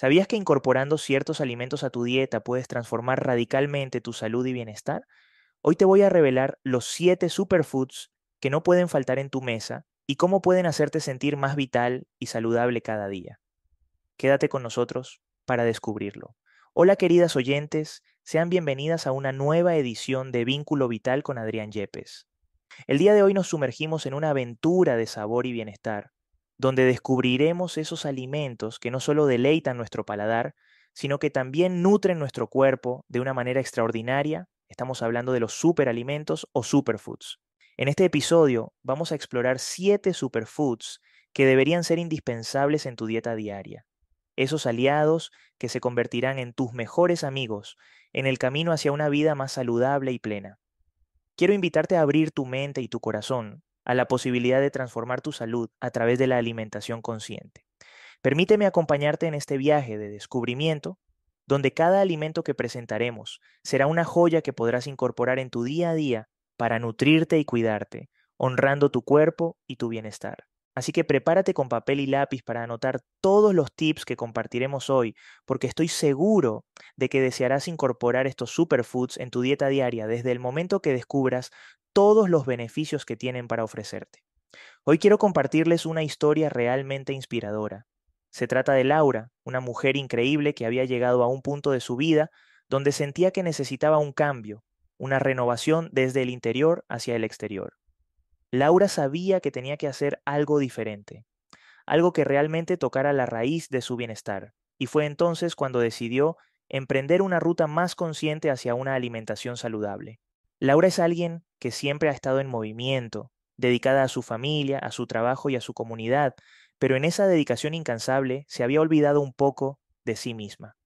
¿Sabías que incorporando ciertos alimentos a tu dieta puedes transformar radicalmente tu salud y bienestar? Hoy te voy a revelar los 7 superfoods que no pueden faltar en tu mesa y cómo pueden hacerte sentir más vital y saludable cada día. Quédate con nosotros para descubrirlo. Hola queridas oyentes, sean bienvenidas a una nueva edición de Vínculo Vital con Adrián Yepes. El día de hoy nos sumergimos en una aventura de sabor y bienestar, donde descubriremos esos alimentos que no solo deleitan nuestro paladar, sino que también nutren nuestro cuerpo de una manera extraordinaria. Estamos hablando de los superalimentos o superfoods. En este episodio vamos a explorar siete superfoods que deberían ser indispensables en tu dieta diaria. Esos aliados que se convertirán en tus mejores amigos en el camino hacia una vida más saludable y plena. Quiero invitarte a abrir tu mente y tu corazón a la posibilidad de transformar tu salud a través de la alimentación consciente. Permíteme acompañarte en este viaje de descubrimiento, donde cada alimento que presentaremos será una joya que podrás incorporar en tu día a día para nutrirte y cuidarte, honrando tu cuerpo y tu bienestar. Así que prepárate con papel y lápiz para anotar todos los tips que compartiremos hoy, porque estoy seguro de que desearás incorporar estos superfoods en tu dieta diaria desde el momento que descubras todos los beneficios que tienen para ofrecerte. Hoy quiero compartirles una historia realmente inspiradora. Se trata de Laura, una mujer increíble que había llegado a un punto de su vida donde sentía que necesitaba un cambio, una renovación desde el interior hacia el exterior. Laura sabía que tenía que hacer algo diferente, algo que realmente tocara la raíz de su bienestar, y fue entonces cuando decidió emprender una ruta más consciente hacia una alimentación saludable. Laura es alguien que siempre ha estado en movimiento, dedicada a su familia, a su trabajo y a su comunidad, pero en esa dedicación incansable se había olvidado un poco de sí misma.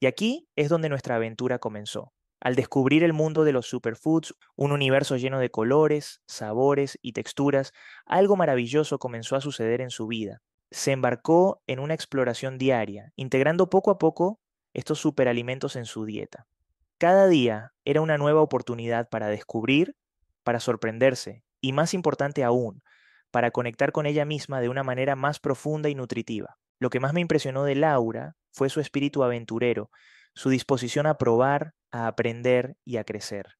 Y aquí es donde nuestra aventura comenzó. Al descubrir el mundo de los superfoods, un universo lleno de colores, sabores y texturas, algo maravilloso comenzó a suceder en su vida. Se embarcó en una exploración diaria, integrando poco a poco estos superalimentos en su dieta. Cada día era una nueva oportunidad para descubrir, para sorprenderse y, más importante aún, para conectar con ella misma de una manera más profunda y nutritiva. Lo que más me impresionó de Laura fue su espíritu aventurero, su disposición a probar, a aprender y a crecer.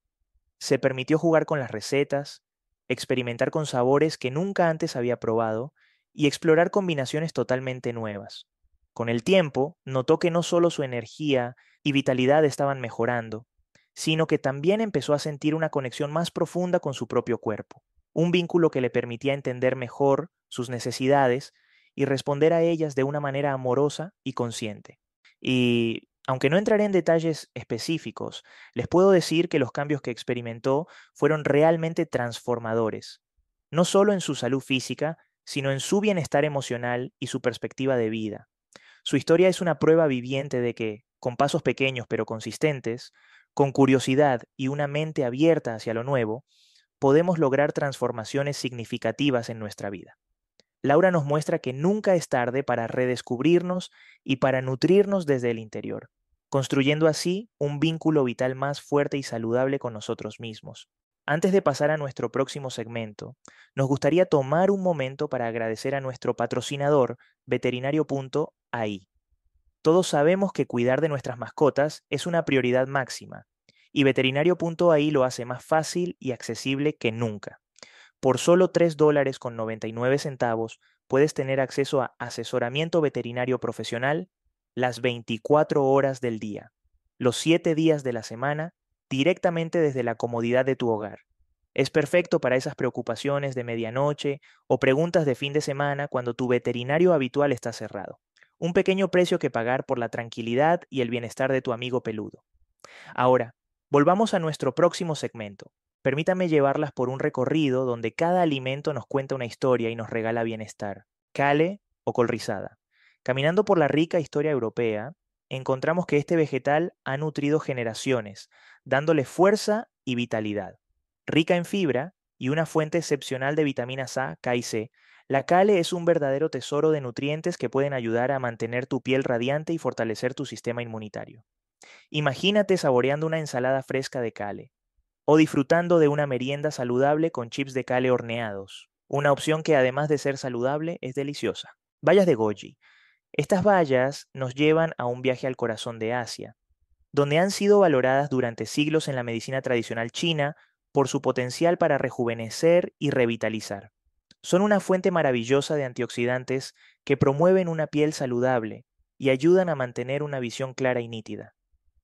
Se permitió jugar con las recetas, experimentar con sabores que nunca antes había probado y explorar combinaciones totalmente nuevas. Con el tiempo, notó que no solo su energía y vitalidad estaban mejorando, sino que también empezó a sentir una conexión más profunda con su propio cuerpo, un vínculo que le permitía entender mejor sus necesidades y responder a ellas de una manera amorosa y consciente. Y aunque no entraré en detalles específicos, les puedo decir que los cambios que experimentó fueron realmente transformadores, no solo en su salud física, sino en su bienestar emocional y su perspectiva de vida. Su historia es una prueba viviente de que, con pasos pequeños pero consistentes, con curiosidad y una mente abierta hacia lo nuevo, podemos lograr transformaciones significativas en nuestra vida. Laura nos muestra que nunca es tarde para redescubrirnos y para nutrirnos desde el interior, construyendo así un vínculo vital más fuerte y saludable con nosotros mismos. Antes de pasar a nuestro próximo segmento, nos gustaría tomar un momento para agradecer a nuestro patrocinador, veterinario.ai. Todos sabemos que cuidar de nuestras mascotas es una prioridad máxima, y veterinario.ai lo hace más fácil y accesible que nunca. Por solo 3 dólares con 99 centavos puedes tener acceso a asesoramiento veterinario profesional las 24 horas del día, los 7 días de la semana directamente desde la comodidad de tu hogar. Es perfecto para esas preocupaciones de medianoche o preguntas de fin de semana cuando tu veterinario habitual está cerrado. Un pequeño precio que pagar por la tranquilidad y el bienestar de tu amigo peludo. Ahora, volvamos a nuestro próximo segmento. Permítame llevarlas por un recorrido donde cada alimento nos cuenta una historia y nos regala bienestar. Cale o colrizada. Caminando por la rica historia europea, encontramos que este vegetal ha nutrido generaciones, dándole fuerza y vitalidad. Rica en fibra y una fuente excepcional de vitaminas A, K y C, la cale es un verdadero tesoro de nutrientes que pueden ayudar a mantener tu piel radiante y fortalecer tu sistema inmunitario. Imagínate saboreando una ensalada fresca de cale o disfrutando de una merienda saludable con chips de cale horneados, una opción que además de ser saludable es deliciosa. Bayas de goji, Estas bayas nos llevan a un viaje al corazón de Asia, donde han sido valoradas durante siglos en la medicina tradicional china por su potencial para rejuvenecer y revitalizar. Son una fuente maravillosa de antioxidantes que promueven una piel saludable y ayudan a mantener una visión clara y nítida.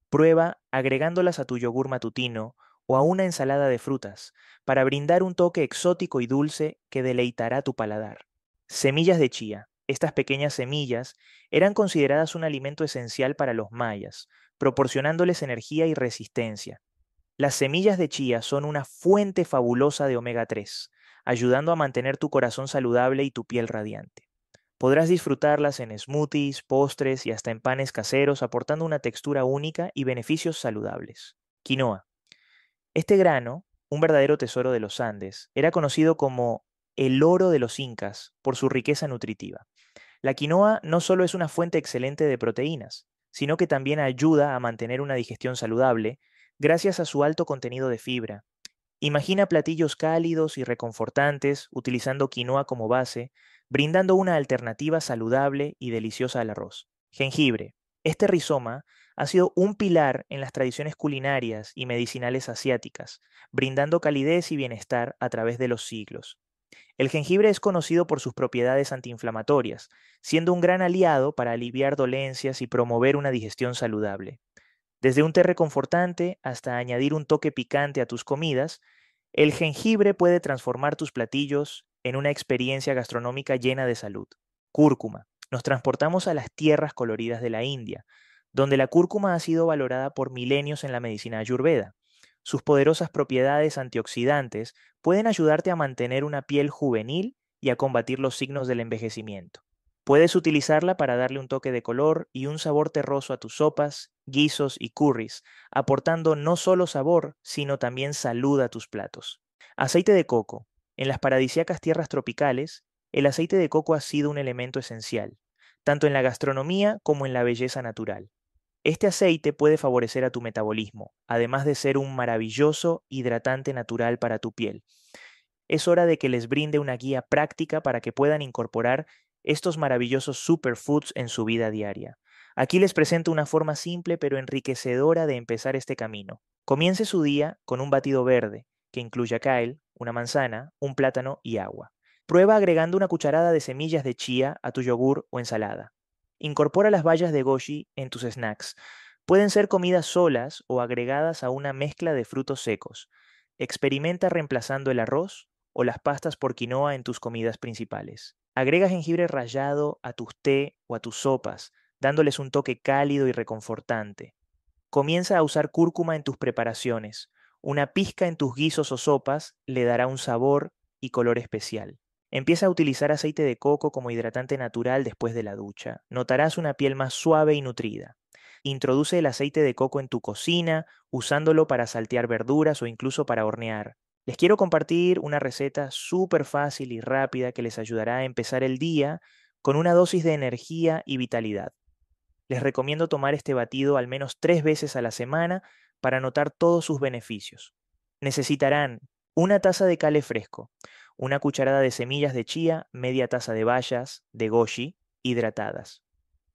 Prueba agregándolas a tu yogur matutino o a una ensalada de frutas para brindar un toque exótico y dulce que deleitará tu paladar. Semillas de chía. Estas pequeñas semillas eran consideradas un alimento esencial para los mayas, proporcionándoles energía y resistencia. Las semillas de chía son una fuente fabulosa de omega 3, ayudando a mantener tu corazón saludable y tu piel radiante. Podrás disfrutarlas en smoothies, postres y hasta en panes caseros, aportando una textura única y beneficios saludables. Quinoa. Este grano, un verdadero tesoro de los Andes, era conocido como el oro de los incas por su riqueza nutritiva. La quinoa no solo es una fuente excelente de proteínas, sino que también ayuda a mantener una digestión saludable gracias a su alto contenido de fibra, Imagina platillos cálidos y reconfortantes utilizando quinoa como base, brindando una alternativa saludable y deliciosa al arroz. Jengibre. Este rizoma ha sido un pilar en las tradiciones culinarias y medicinales asiáticas, brindando calidez y bienestar a través de los siglos. El jengibre es conocido por sus propiedades antiinflamatorias, siendo un gran aliado para aliviar dolencias y promover una digestión saludable. Desde un té reconfortante hasta añadir un toque picante a tus comidas, el jengibre puede transformar tus platillos en una experiencia gastronómica llena de salud. Cúrcuma. Nos transportamos a las tierras coloridas de la India, donde la cúrcuma ha sido valorada por milenios en la medicina ayurveda. Sus poderosas propiedades antioxidantes pueden ayudarte a mantener una piel juvenil y a combatir los signos del envejecimiento. Puedes utilizarla para darle un toque de color y un sabor terroso a tus sopas, guisos y curries, aportando no solo sabor, sino también salud a tus platos. Aceite de coco. En las paradisíacas tierras tropicales, el aceite de coco ha sido un elemento esencial, tanto en la gastronomía como en la belleza natural. Este aceite puede favorecer a tu metabolismo, además de ser un maravilloso hidratante natural para tu piel. Es hora de que les brinde una guía práctica para que puedan incorporar estos maravillosos superfoods en su vida diaria. Aquí les presento una forma simple pero enriquecedora de empezar este camino. Comience su día con un batido verde, que incluya kale, una manzana, un plátano y agua. Prueba agregando una cucharada de semillas de chía a tu yogur o ensalada. Incorpora las bayas de goji en tus snacks. Pueden ser comidas solas o agregadas a una mezcla de frutos secos. Experimenta reemplazando el arroz o las pastas por quinoa en tus comidas principales. Agrega jengibre rallado a tus té o a tus sopas, dándoles un toque cálido y reconfortante. Comienza a usar cúrcuma en tus preparaciones. Una pizca en tus guisos o sopas le dará un sabor y color especial. Empieza a utilizar aceite de coco como hidratante natural después de la ducha. Notarás una piel más suave y nutrida. Introduce el aceite de coco en tu cocina, usándolo para saltear verduras o incluso para hornear. Les quiero compartir una receta súper fácil y rápida que les ayudará a empezar el día con una dosis de energía y vitalidad. Les recomiendo tomar este batido al menos tres veces a la semana para notar todos sus beneficios. Necesitarán una taza de cale fresco, una cucharada de semillas de chía, media taza de bayas, de goji, hidratadas,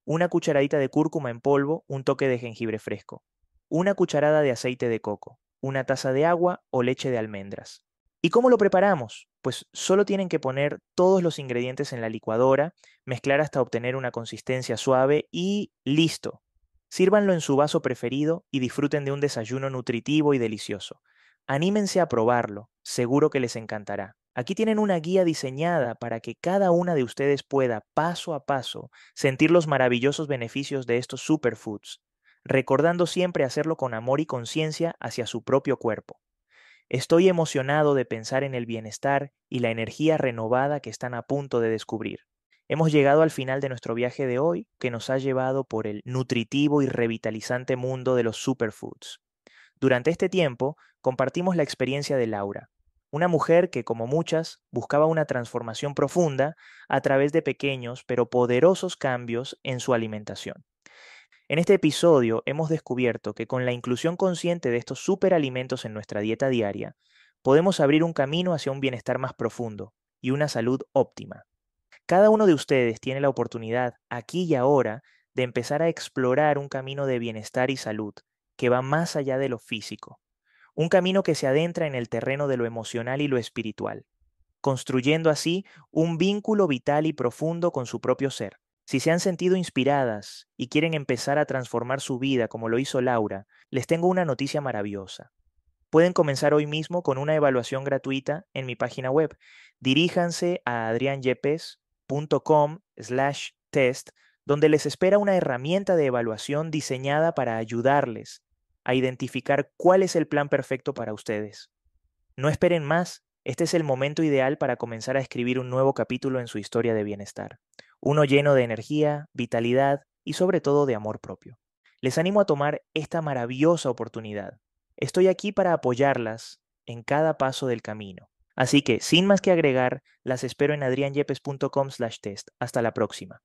una cucharadita de cúrcuma en polvo, un toque de jengibre fresco, una cucharada de aceite de coco, una taza de agua o leche de almendras. ¿Y cómo lo preparamos? Pues solo tienen que poner todos los ingredientes en la licuadora, mezclar hasta obtener una consistencia suave y listo. Sírvanlo en su vaso preferido y disfruten de un desayuno nutritivo y delicioso. Anímense a probarlo, seguro que les encantará. Aquí tienen una guía diseñada para que cada una de ustedes pueda, paso a paso, sentir los maravillosos beneficios de estos superfoods recordando siempre hacerlo con amor y conciencia hacia su propio cuerpo. Estoy emocionado de pensar en el bienestar y la energía renovada que están a punto de descubrir. Hemos llegado al final de nuestro viaje de hoy, que nos ha llevado por el nutritivo y revitalizante mundo de los superfoods. Durante este tiempo, compartimos la experiencia de Laura, una mujer que, como muchas, buscaba una transformación profunda a través de pequeños pero poderosos cambios en su alimentación. En este episodio hemos descubierto que con la inclusión consciente de estos superalimentos en nuestra dieta diaria, podemos abrir un camino hacia un bienestar más profundo y una salud óptima. Cada uno de ustedes tiene la oportunidad, aquí y ahora, de empezar a explorar un camino de bienestar y salud que va más allá de lo físico, un camino que se adentra en el terreno de lo emocional y lo espiritual, construyendo así un vínculo vital y profundo con su propio ser. Si se han sentido inspiradas y quieren empezar a transformar su vida como lo hizo Laura, les tengo una noticia maravillosa. Pueden comenzar hoy mismo con una evaluación gratuita en mi página web. Diríjanse a adrianyepes.com slash test, donde les espera una herramienta de evaluación diseñada para ayudarles a identificar cuál es el plan perfecto para ustedes. No esperen más, este es el momento ideal para comenzar a escribir un nuevo capítulo en su historia de bienestar, uno lleno de energía, vitalidad y sobre todo de amor propio. Les animo a tomar esta maravillosa oportunidad. Estoy aquí para apoyarlas en cada paso del camino. Así que, sin más que agregar, las espero en adrianyepes.com/test. Hasta la próxima.